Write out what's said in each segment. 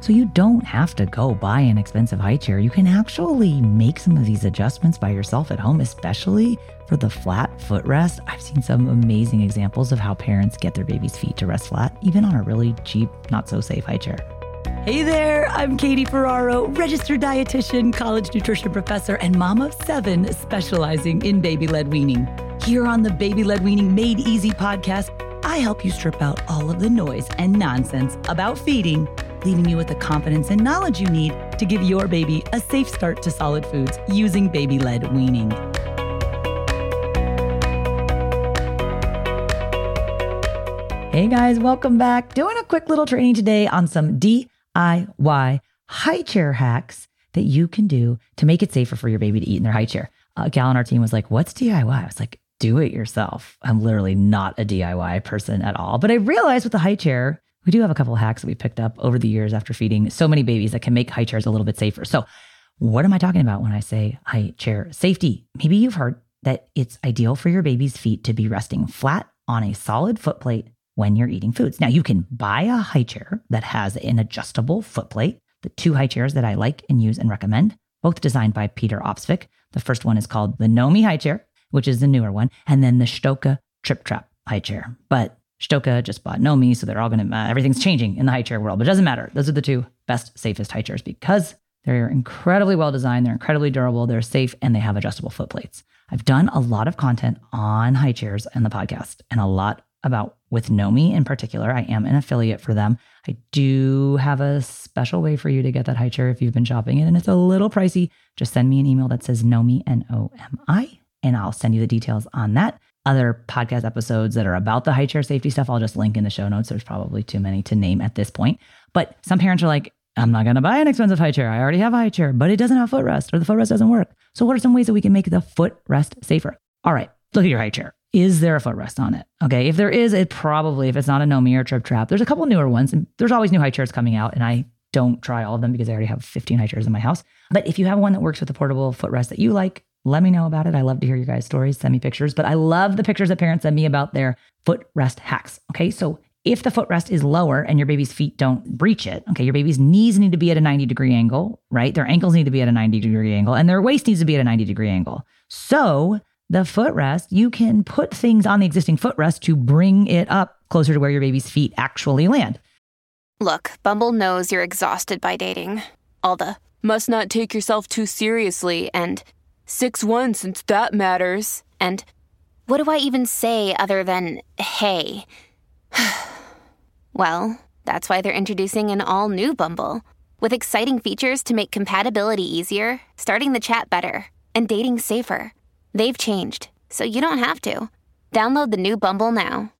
So you don't have to go buy an expensive high chair. You can actually make some of these adjustments by yourself at home, especially for the flat footrest. I've seen some amazing examples of how parents get their baby's feet to rest flat, even on a really cheap, not so safe high chair. Hey there, I'm Katie Ferraro, registered dietitian, college nutrition professor, and mom of seven specializing in baby led weaning. Here on the Baby Led Weaning Made Easy podcast, I help you strip out all of the noise and nonsense about feeding leaving you with the confidence and knowledge you need to give your baby a safe start to solid foods using baby led weaning. Hey guys, welcome back. Doing a quick little training today on some DIY high chair hacks that you can do to make it safer for your baby to eat in their high chair. Gal on our team was like, What's DIY? I was like, Do it yourself. I'm literally not a DIY person at all. But I realized with the high chair, we do have a couple of hacks that we picked up over the years after feeding so many babies that can make high chairs a little bit safer. So, what am I talking about when I say high chair safety? Maybe you've heard that it's ideal for your baby's feet to be resting flat on a solid foot plate when you're eating foods. Now, you can buy a high chair that has an adjustable foot plate. The two high chairs that I like and use and recommend, both designed by Peter Opsvik. The first one is called the Nomi high chair, which is the newer one, and then the Stokke Tripp Trapp high chair. But Stokke just bought Nomi, so they're all going to, uh, everything's changing in the high chair world, but it doesn't matter. Those are the two best, safest high chairs because they're incredibly well designed, they're incredibly durable, they're safe, and they have adjustable foot plates. I've done a lot of content on high chairs and the podcast and a lot about with Nomi in particular. I am an affiliate for them. I do have a special way for you to get that high chair if you've been shopping it and it's a little pricey. Just send me an email that says Nomi, N O M I, and I'll send you the details on that other podcast episodes that are about the high chair safety stuff, I'll just link in the show notes. There's probably too many to name at this point. But some parents are like, I'm not going to buy an expensive high chair. I already have a high chair, but it doesn't have footrest or the footrest doesn't work. So, what are some ways that we can make the footrest safer? All right, look at your high chair. Is there a footrest on it? Okay, if there is, it probably, if it's not a Nomi or Tripp Trapp, there's a couple newer ones. And there's always new high chairs coming out. And I don't try all of them because I already have 15 high chairs in my house. But if you have one that works with a portable footrest that you like, let me know about it. I love to hear your guys' stories. Send me pictures, but I love the pictures that parents send me about their footrest hacks. Okay. So if the footrest is lower and your baby's feet don't breach it, okay, your baby's knees need to be at a 90 degree angle, right? Their ankles need to be at a 90 degree angle and their waist needs to be at a 90 degree angle. So the footrest, you can put things on the existing footrest to bring it up closer to where your baby's feet actually land. Look, Bumble knows you're exhausted by dating. All the must not take yourself too seriously and 6 1 since that matters. And what do I even say other than hey? well, that's why they're introducing an all new Bumble With exciting features to make compatibility easier, starting the chat better, and dating safer. They've changed, so you don't have to. Download the new Bumble now.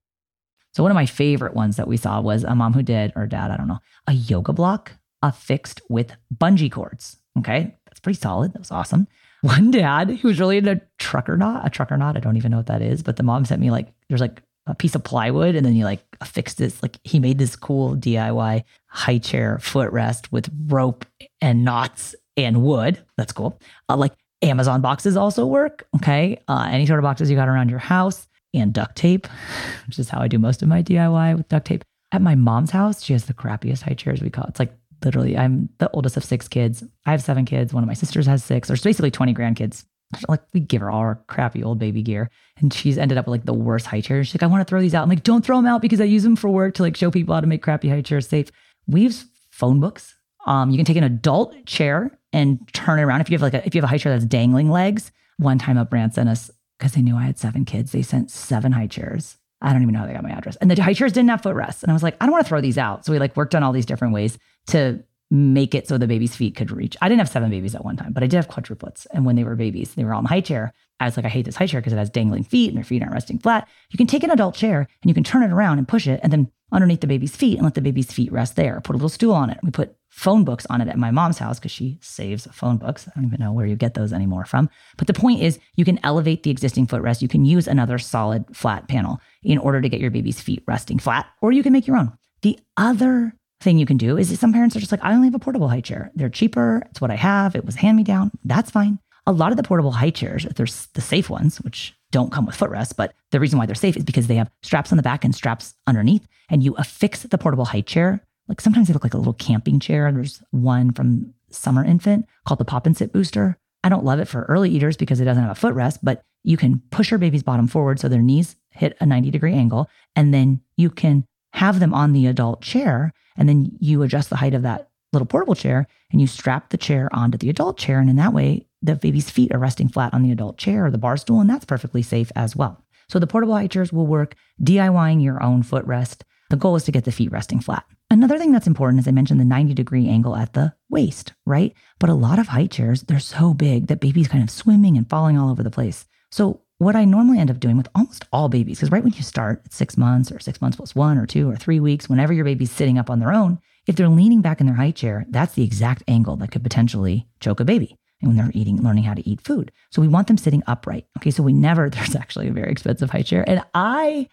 So, one of my favorite ones that we saw was a mom who did, or dad, I don't know, a yoga block affixed with bungee cords. Okay. That's pretty solid. That was awesome. One dad who was really into trucker knot, a trucker knot. I don't even know what that is, but the mom sent me like, there's like a piece of plywood and then he like affixed this, like he made this cool DIY high chair footrest with rope and knots and wood. That's cool. Uh, like Amazon boxes also work. Okay. Uh, any sort of boxes you got around your house and duct tape, which is how I do most of my DIY with duct tape. At my mom's house, she has the crappiest high chairs we call it. It's like literally, I'm the oldest of six kids. I have seven kids. One of my sisters has six. There's basically 20 grandkids. Like we give her all our crappy old baby gear, and she's ended up with like the worst high chairs. She's like, I want to throw these out. I'm like, don't throw them out because I use them for work to like show people how to make crappy high chairs safe. We use phone books. Um, you can take an adult chair and turn it around. If you have like a, if you have a high chair that's dangling legs, one time a brand sent us because they knew I had seven kids. They sent seven high chairs. I don't even know how they got my address. And the high chairs didn't have footrests. And I was like, I don't want to throw these out. So we like worked on all these different ways to make it so the baby's feet could reach. I didn't have seven babies at one time, but I did have quadruplets. And when they were babies, they were all in high chair. I was like, I hate this high chair because it has dangling feet and their feet aren't resting flat. You can take an adult chair and you can turn it around and push it and then underneath the baby's feet and let the baby's feet rest there. Put a little stool on it. We put phone books on it at my mom's house because she saves phone books. I don't even know where you get those anymore from. But the point is, you can elevate the existing footrest. You can use another solid flat panel in order to get your baby's feet resting flat, or you can make your own. The other thing you can do is some parents are just like, I only have a portable high chair. They're cheaper. It's what I have. It was hand me down. That's fine. A lot of the portable high chairs, there's the safe ones, which don't come with footrests, but the reason why they're safe is because they have straps on the back and straps underneath, and you affix the portable high chair. Like sometimes they look like a little camping chair. There's one from Summer Infant called the Pop and Sit Booster. I don't love it for early eaters because it doesn't have a footrest, but you can push your baby's bottom forward so their knees hit a 90 degree angle, and then you can have them on the adult chair and then you adjust the height of that little portable chair and you strap the chair onto the adult chair. And in that way, the baby's feet are resting flat on the adult chair or the bar stool, and that's perfectly safe as well. So the portable high chairs will work DIYing your own footrest. The goal is to get the feet resting flat. Another thing that's important is I mentioned the 90 degree angle at the waist, right? But a lot of high chairs, they're so big that baby's kind of swimming and falling all over the place. So what I normally end up doing with almost all babies, because right when you start at six months or six months plus one or two or three weeks, whenever your baby's sitting up on their own, if they're leaning back in their high chair, that's the exact angle that could potentially choke a baby and when they're eating, learning how to eat food. So we want them sitting upright. Okay. So we never, there's actually a very expensive high chair. And I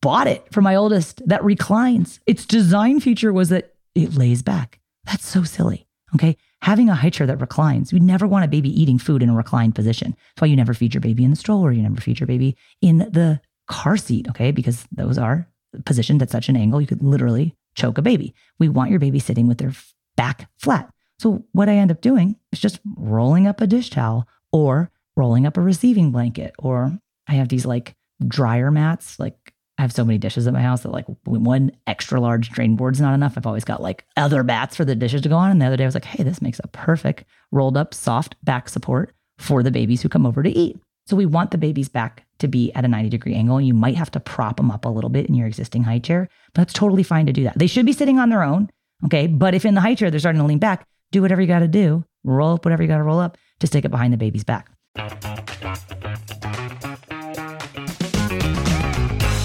bought it for my oldest that reclines. Its design feature was that it lays back. That's so silly. Okay having a high chair that reclines. You never want a baby eating food in a reclined position. That's why you never feed your baby in the stroller. You never feed your baby in the car seat, okay? Because those are positioned at such an angle, you could literally choke a baby. We want your baby sitting with their back flat. So what I end up doing is just rolling up a dish towel or rolling up a receiving blanket, or I have these like dryer mats, like I have so many dishes at my house that like one extra large drain board's not enough. I've always got like other bats for the dishes to go on. And the other day I was like, hey, this makes a perfect rolled up soft back support for the babies who come over to eat. So we want the baby's back to be at a 90 degree angle. You might have to prop them up a little bit in your existing high chair, but it's totally fine to do that. They should be sitting on their own. Okay. But if in the high chair they're starting to lean back, do whatever you got to do, roll up whatever you got to roll up to stick it behind the baby's back.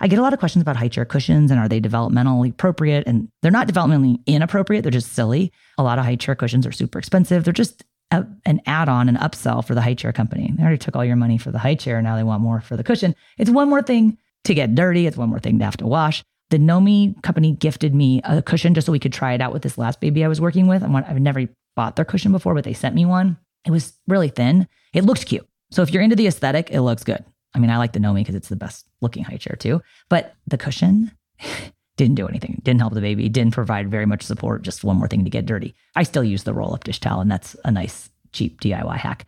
I get a lot of questions about high chair cushions and are they developmentally appropriate? And they're not developmentally inappropriate, they're just silly. A lot of high chair cushions are super expensive. They're just a, an add on, an upsell for the high chair company. They already took all your money for the high chair. Now they want more for the cushion. It's one more thing to get dirty, it's one more thing to have to wash. The Nomi company gifted me a cushion just so we could try it out with this last baby I was working with. I've never bought their cushion before, but they sent me one. It was really thin. It looked cute. So if you're into the aesthetic, it looks good. I mean, I like the Nomi because it's the best looking high chair too. But the cushion didn't do anything, didn't help the baby, didn't provide very much support. Just one more thing to get dirty. I still use the roll up dish towel, and that's a nice, cheap DIY hack.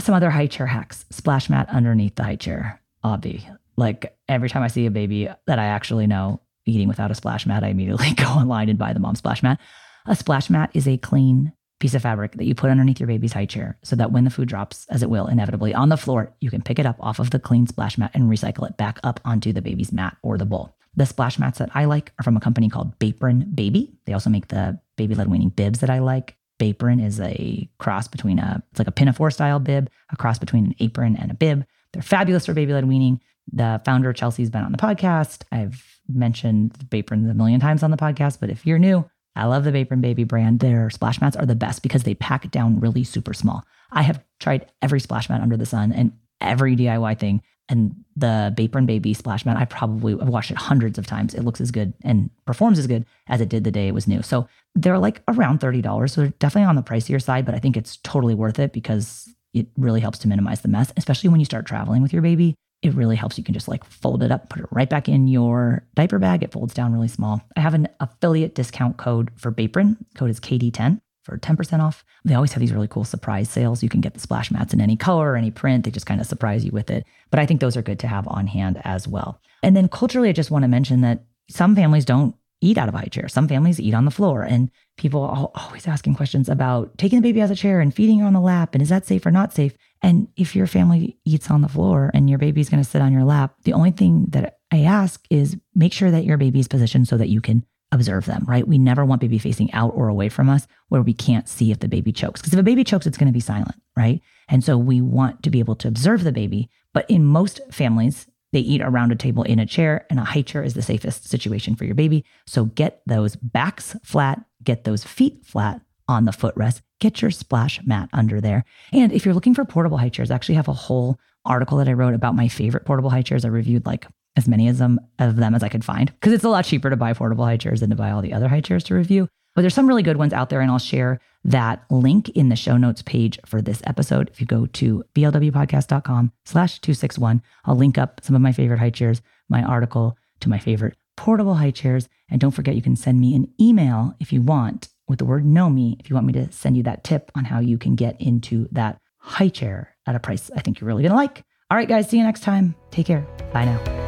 Some other high chair hacks splash mat underneath the high chair. Obvi. Like every time I see a baby that I actually know eating without a splash mat, I immediately go online and buy the mom splash mat. A splash mat is a clean piece of fabric that you put underneath your baby's high chair so that when the food drops, as it will inevitably on the floor, you can pick it up off of the clean splash mat and recycle it back up onto the baby's mat or the bowl. The splash mats that I like are from a company called Bapron Baby. They also make the baby led weaning bibs that I like. Bapron is a cross between a, it's like a pinafore style bib, a cross between an apron and a bib. They're fabulous for baby led weaning. The founder, Chelsea's been on the podcast. I've mentioned Bapron a million times on the podcast, but if you're new, I love the Bapron Baby brand. Their splash mats are the best because they pack down really super small. I have tried every splash mat under the sun and every DIY thing. And the Bapron Baby splash mat, I probably have watched it hundreds of times. It looks as good and performs as good as it did the day it was new. So they're like around $30. So they're definitely on the pricier side, but I think it's totally worth it because it really helps to minimize the mess, especially when you start traveling with your baby it really helps. You can just like fold it up, put it right back in your diaper bag. It folds down really small. I have an affiliate discount code for Bapron. Code is KD10 for 10% off. They always have these really cool surprise sales. You can get the splash mats in any color or any print. They just kind of surprise you with it. But I think those are good to have on hand as well. And then culturally, I just want to mention that some families don't eat out of a high chair. Some families eat on the floor. And people are always asking questions about taking the baby out of the chair and feeding her on the lap. And is that safe or not safe? And if your family eats on the floor and your baby's going to sit on your lap, the only thing that I ask is make sure that your baby's positioned so that you can observe them, right? We never want baby facing out or away from us where we can't see if the baby chokes. Because if a baby chokes, it's going to be silent, right? And so we want to be able to observe the baby. But in most families, they eat around a table in a chair, and a high chair is the safest situation for your baby. So get those backs flat, get those feet flat on the footrest, get your splash mat under there. And if you're looking for portable high chairs, I actually have a whole article that I wrote about my favorite portable high chairs. I reviewed like as many them of them as I could find because it's a lot cheaper to buy portable high chairs than to buy all the other high chairs to review. But there's some really good ones out there, and I'll share that link in the show notes page for this episode. If you go to blwpodcast.com slash 261, I'll link up some of my favorite high chairs, my article to my favorite portable high chairs. And don't forget, you can send me an email if you want with the word Nomi if you want me to send you that tip on how you can get into that high chair at a price I think you're really going to like. All right, guys, see you next time. Take care. Bye now.